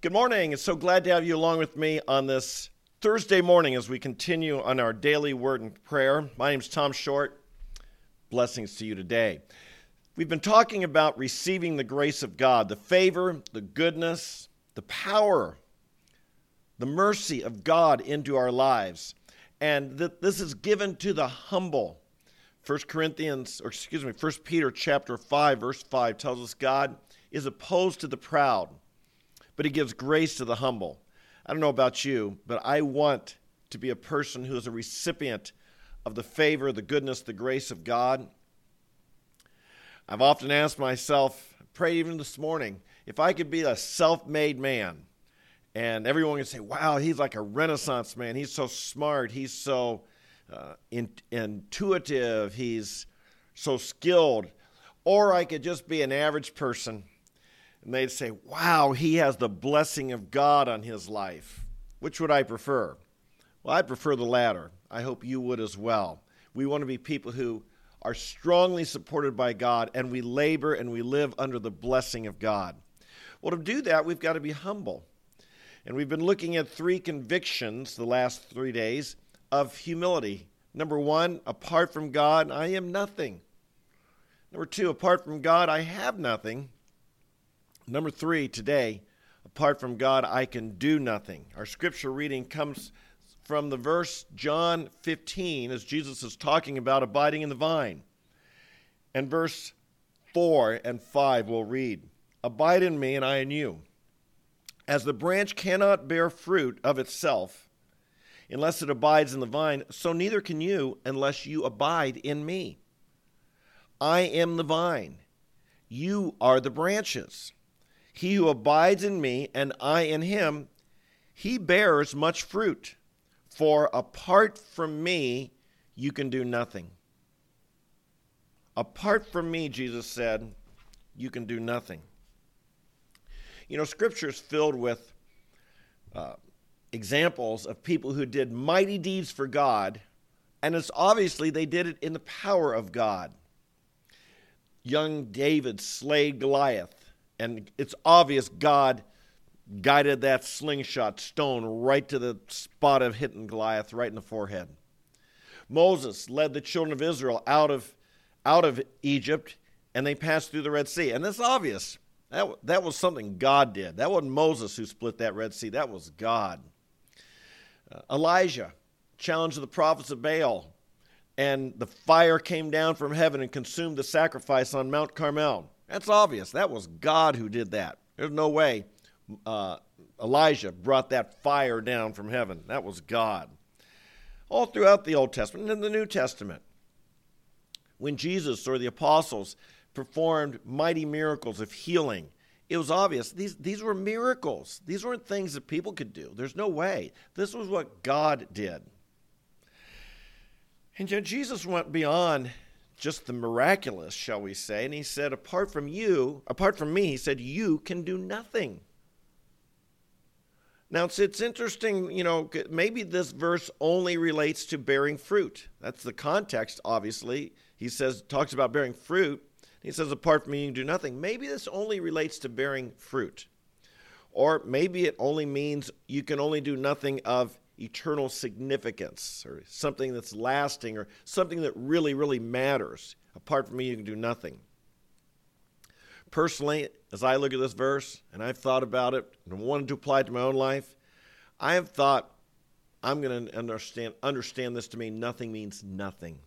Good morning. It's so glad to have you along with me on this Thursday morning as we continue on our daily word and prayer. My name is Tom Short. Blessings to you today. We've been talking about receiving the grace of God, the favor, the goodness, the power, the mercy of God into our lives. And that this is given to the humble. 1 Corinthians, or excuse me, 1 Peter chapter 5, verse 5 tells us God is opposed to the proud but he gives grace to the humble. I don't know about you, but I want to be a person who is a recipient of the favor, the goodness, the grace of God. I've often asked myself, pray even this morning, if I could be a self made man, and everyone can say, wow, he's like a renaissance man. He's so smart. He's so uh, in, intuitive. He's so skilled. Or I could just be an average person and they'd say, Wow, he has the blessing of God on his life. Which would I prefer? Well, I prefer the latter. I hope you would as well. We want to be people who are strongly supported by God and we labor and we live under the blessing of God. Well, to do that, we've got to be humble. And we've been looking at three convictions the last three days of humility. Number one, apart from God, I am nothing. Number two, apart from God, I have nothing. Number three, today, apart from God, I can do nothing. Our scripture reading comes from the verse John 15, as Jesus is talking about abiding in the vine. And verse 4 and 5 will read Abide in me, and I in you. As the branch cannot bear fruit of itself unless it abides in the vine, so neither can you unless you abide in me. I am the vine, you are the branches. He who abides in me and I in him, he bears much fruit. For apart from me, you can do nothing. Apart from me, Jesus said, you can do nothing. You know, Scripture is filled with uh, examples of people who did mighty deeds for God, and it's obviously they did it in the power of God. Young David slayed Goliath and it's obvious God guided that slingshot stone right to the spot of hitting Goliath right in the forehead. Moses led the children of Israel out of out of Egypt and they passed through the Red Sea. And it's obvious. That, that was something God did. That wasn't Moses who split that Red Sea. That was God. Uh, Elijah challenged the prophets of Baal, and the fire came down from heaven and consumed the sacrifice on Mount Carmel. That's obvious. That was God who did that. There's no way uh, Elijah brought that fire down from heaven. That was God. All throughout the Old Testament and the New Testament, when Jesus or the apostles performed mighty miracles of healing, it was obvious these, these were miracles. These weren't things that people could do. There's no way. This was what God did. And Jesus went beyond just the miraculous, shall we say. And he said, Apart from you, apart from me, he said, You can do nothing. Now, it's, it's interesting, you know, maybe this verse only relates to bearing fruit. That's the context, obviously. He says, talks about bearing fruit. He says, apart from me, you can do nothing. Maybe this only relates to bearing fruit. Or maybe it only means you can only do nothing of eternal significance or something that's lasting or something that really, really matters. Apart from me, you can do nothing. Personally, as I look at this verse and I've thought about it and wanted to apply it to my own life, I have thought I'm going to understand, understand this to mean nothing means nothing.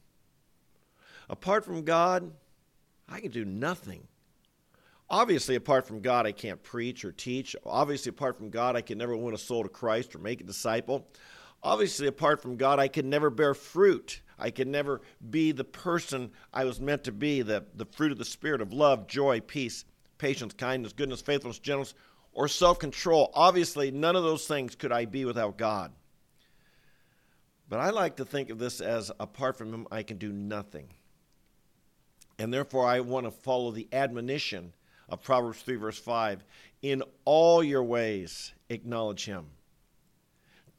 Apart from God, I can do nothing. Obviously, apart from God, I can't preach or teach. Obviously, apart from God, I can never win a soul to Christ or make a disciple. Obviously, apart from God, I could never bear fruit. I could never be the person I was meant to be the, the fruit of the Spirit of love, joy, peace, patience, kindness, goodness, faithfulness, gentleness, or self control. Obviously, none of those things could I be without God. But I like to think of this as apart from Him, I can do nothing. And therefore, I want to follow the admonition of Proverbs 3, verse 5. In all your ways, acknowledge him.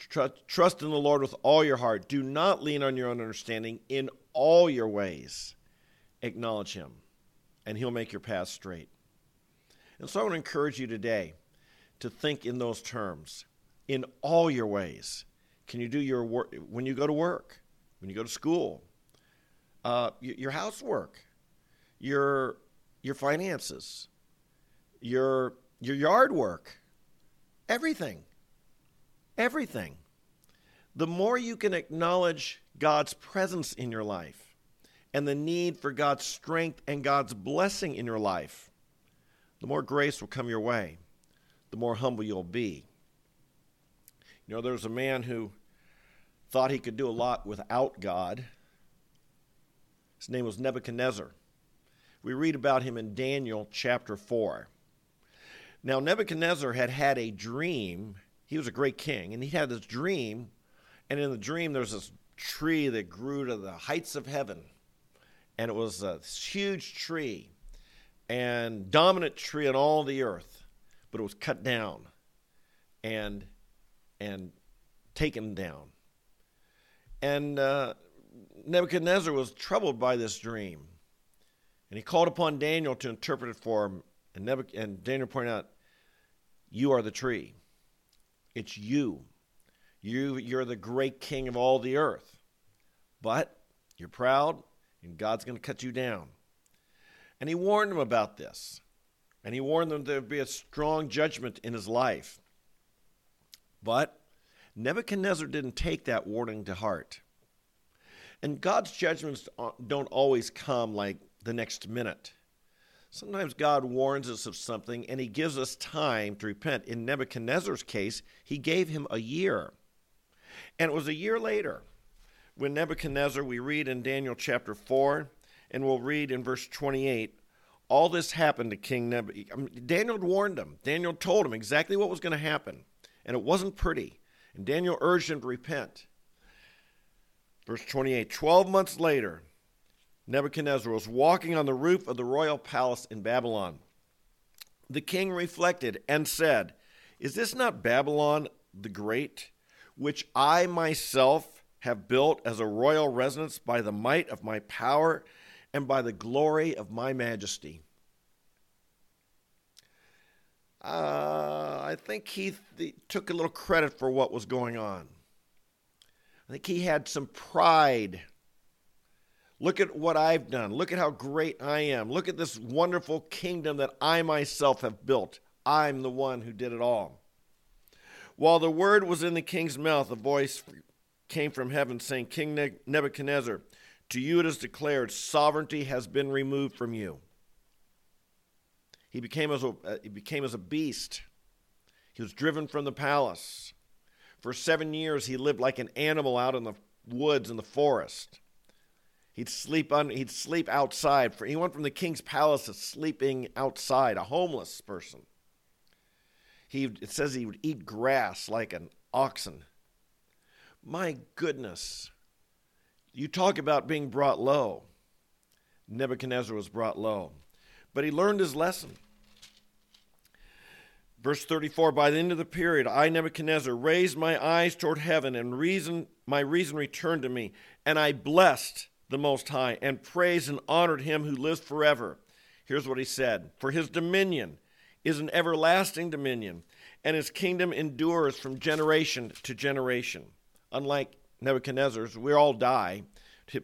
Trust in the Lord with all your heart. Do not lean on your own understanding. In all your ways, acknowledge him, and he'll make your path straight. And so I want to encourage you today to think in those terms in all your ways. Can you do your work when you go to work, when you go to school, uh, your housework, your your finances, your your yard work, everything, everything. The more you can acknowledge God's presence in your life and the need for God's strength and God's blessing in your life, the more grace will come your way, the more humble you'll be. You know, there was a man who thought he could do a lot without God. His name was Nebuchadnezzar. We read about him in Daniel chapter 4. Now, Nebuchadnezzar had had a dream. He was a great king, and he had this dream. And in the dream, there's this tree that grew to the heights of heaven. And it was a huge tree and dominant tree on all the earth, but it was cut down and and taken down. And uh, Nebuchadnezzar was troubled by this dream. And he called upon Daniel to interpret it for him. And, Nebuch- and Daniel pointed out, You are the tree. It's you. you. You're the great king of all the earth. But you're proud, and God's going to cut you down. And he warned them about this. And he warned them there would be a strong judgment in his life. But Nebuchadnezzar didn't take that warning to heart. And God's judgments uh, don't always come like the next minute. Sometimes God warns us of something and he gives us time to repent. In Nebuchadnezzar's case, he gave him a year. And it was a year later when Nebuchadnezzar, we read in Daniel chapter 4, and we'll read in verse 28, all this happened to King Nebuchadnezzar. Daniel warned him. Daniel told him exactly what was going to happen. And it wasn't pretty. And Daniel urged him to repent. Verse 28 Twelve months later, Nebuchadnezzar was walking on the roof of the royal palace in Babylon. The king reflected and said, Is this not Babylon the Great, which I myself have built as a royal residence by the might of my power and by the glory of my majesty? Uh, I think he th- took a little credit for what was going on. I think he had some pride. Look at what I've done. Look at how great I am. Look at this wonderful kingdom that I myself have built. I'm the one who did it all. While the word was in the king's mouth, a voice came from heaven saying, King Nebuchadnezzar, to you it is declared, sovereignty has been removed from you. He became as a, uh, he became as a beast. He was driven from the palace. For seven years, he lived like an animal out in the woods in the forest. He'd sleep on, he'd sleep outside. For, he went from the king's palace to sleeping outside, a homeless person. He, it says he would eat grass like an oxen. My goodness. You talk about being brought low. Nebuchadnezzar was brought low. But he learned his lesson. Verse 34 By the end of the period, I, Nebuchadnezzar, raised my eyes toward heaven, and reason, my reason returned to me. And I blessed the Most High, and praised and honored him who lives forever. Here's what he said For his dominion is an everlasting dominion, and his kingdom endures from generation to generation. Unlike Nebuchadnezzar's, we all die,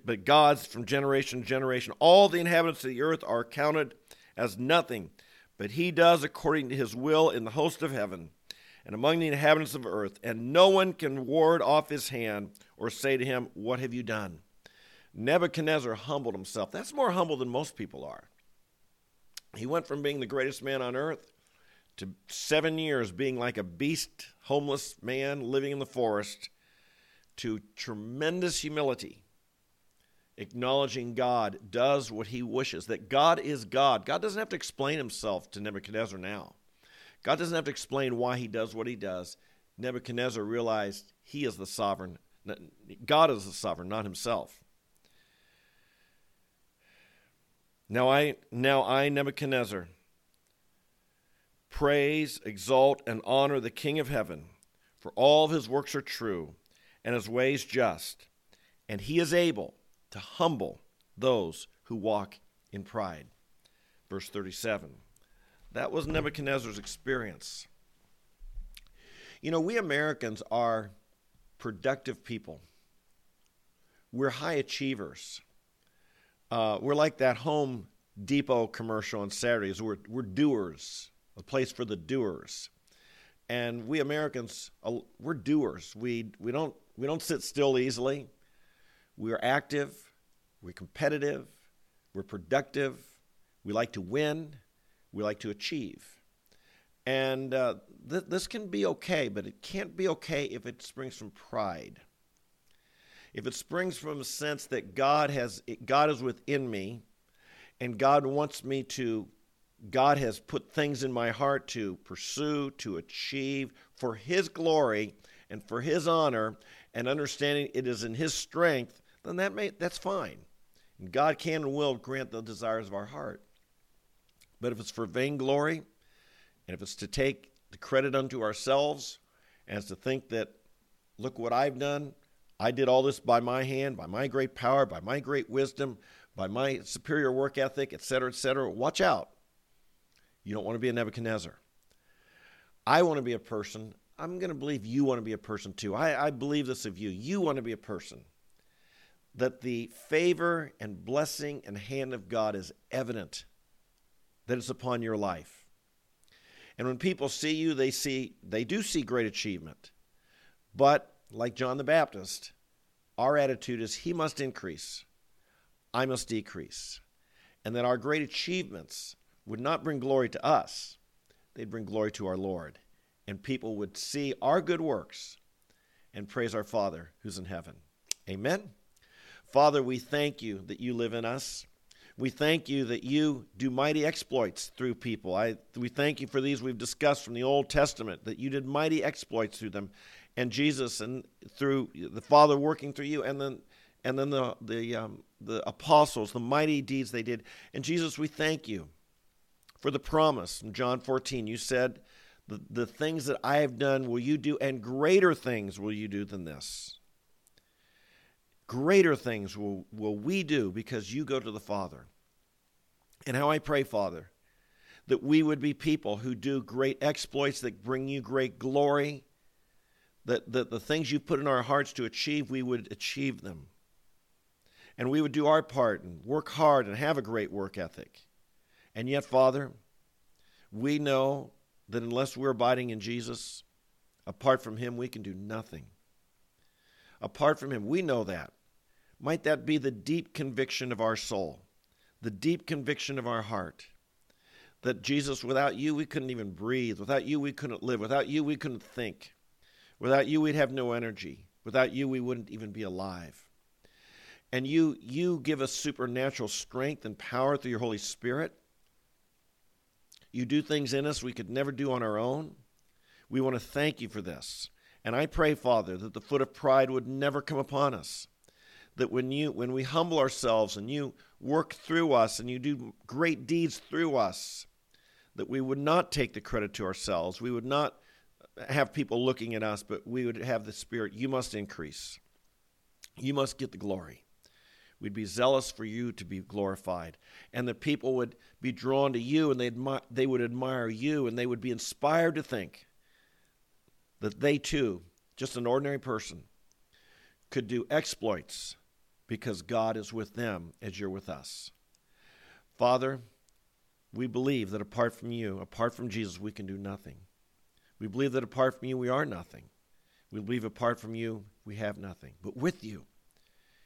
but God's from generation to generation. All the inhabitants of the earth are counted as nothing but he does according to his will in the host of heaven and among the inhabitants of earth, and no one can ward off his hand or say to him, What have you done? Nebuchadnezzar humbled himself. That's more humble than most people are. He went from being the greatest man on earth to seven years being like a beast, homeless man living in the forest, to tremendous humility acknowledging God does what he wishes, that God is God. God doesn't have to explain himself to Nebuchadnezzar now. God doesn't have to explain why he does what he does. Nebuchadnezzar realized he is the sovereign. God is the sovereign, not himself. Now I now I Nebuchadnezzar praise, exalt and honor the King of heaven, for all his works are true and his ways just, and he is able to humble those who walk in pride. Verse 37. That was Nebuchadnezzar's experience. You know, we Americans are productive people. We're high achievers. Uh, we're like that Home Depot commercial on Saturdays. We're, we're doers, a place for the doers. And we Americans, we're doers. We, we, don't, we don't sit still easily. We're active, we're competitive, we're productive, we like to win, we like to achieve. And uh, th- this can be okay, but it can't be okay if it springs from pride. If it springs from a sense that God has God is within me, and God wants me to, God has put things in my heart to pursue, to achieve for His glory and for His honor, and understanding it is in His strength, then that may that's fine. And God can and will grant the desires of our heart. But if it's for vainglory, and if it's to take the credit unto ourselves and to think that, look what I've done, I did all this by my hand, by my great power, by my great wisdom, by my superior work ethic, etc., etc., watch out. You don't want to be a Nebuchadnezzar. I want to be a person. I'm going to believe you want to be a person too. I, I believe this of you. You want to be a person that the favor and blessing and hand of God is evident, that it's upon your life. And when people see you, they see they do see great achievement. But like John the Baptist, our attitude is he must increase, I must decrease. And that our great achievements would not bring glory to us, they'd bring glory to our Lord. And people would see our good works and praise our Father who's in heaven. Amen. Father, we thank you that you live in us. We thank you that you do mighty exploits through people. I, we thank you for these we've discussed from the Old Testament, that you did mighty exploits through them, and Jesus and through the Father working through you, and then and then the the um, the apostles, the mighty deeds they did. And Jesus, we thank you for the promise in John 14. You said, the, the things that I have done will you do, and greater things will you do than this. Greater things will, will we do because you go to the Father. And how I pray, Father, that we would be people who do great exploits that bring you great glory, that, that the things you put in our hearts to achieve, we would achieve them. And we would do our part and work hard and have a great work ethic. And yet, Father, we know that unless we're abiding in Jesus, apart from Him, we can do nothing. Apart from Him, we know that. Might that be the deep conviction of our soul, the deep conviction of our heart? That Jesus, without you, we couldn't even breathe. Without you, we couldn't live. Without you, we couldn't think. Without you, we'd have no energy. Without you, we wouldn't even be alive. And you, you give us supernatural strength and power through your Holy Spirit. You do things in us we could never do on our own. We want to thank you for this. And I pray, Father, that the foot of pride would never come upon us that when you when we humble ourselves and you work through us and you do great deeds through us that we would not take the credit to ourselves. We would not have people looking at us but we would have the spirit. You must increase. You must get the glory. We'd be zealous for you to be glorified. And the people would be drawn to you and they admi- they would admire you and they would be inspired to think that they too just an ordinary person could do exploits because God is with them as you're with us. Father, we believe that apart from you, apart from Jesus, we can do nothing. We believe that apart from you, we are nothing. We believe apart from you, we have nothing. But with you,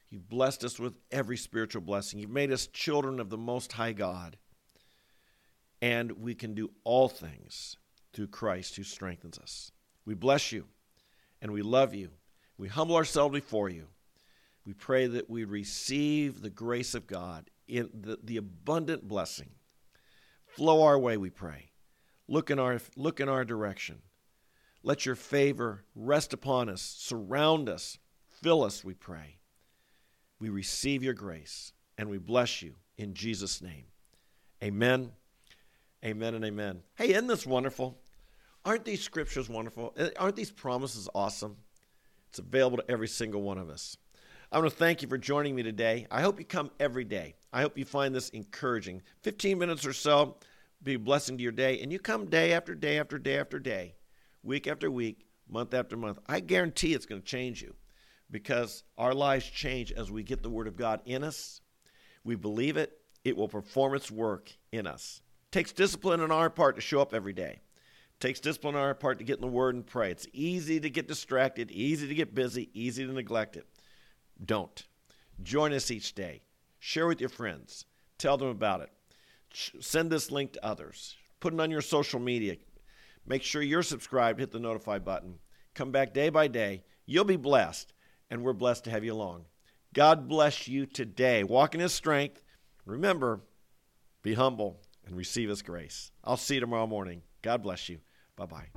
you've blessed us with every spiritual blessing. You've made us children of the Most High God. And we can do all things through Christ who strengthens us. We bless you and we love you. We humble ourselves before you. We pray that we receive the grace of God in the, the abundant blessing. Flow our way, we pray. Look in our look in our direction. Let your favor rest upon us, surround us, fill us, we pray. We receive your grace and we bless you in Jesus' name. Amen. Amen and amen. Hey, isn't this wonderful? Aren't these scriptures wonderful? Eh, aren't these promises awesome? It's available to every single one of us. I want to thank you for joining me today. I hope you come every day. I hope you find this encouraging. 15 minutes or so, be a blessing to your day. And you come day after day after day after day, week after week, month after month, I guarantee it's going to change you because our lives change as we get the Word of God in us. We believe it, it will perform its work in us. It takes discipline on our part to show up every day. Takes discipline on our part to get in the Word and pray. It's easy to get distracted, easy to get busy, easy to neglect it. Don't. Join us each day. Share with your friends. Tell them about it. Send this link to others. Put it on your social media. Make sure you're subscribed. Hit the notify button. Come back day by day. You'll be blessed, and we're blessed to have you along. God bless you today. Walk in His strength. Remember, be humble and receive His grace. I'll see you tomorrow morning. God bless you. Bye bye.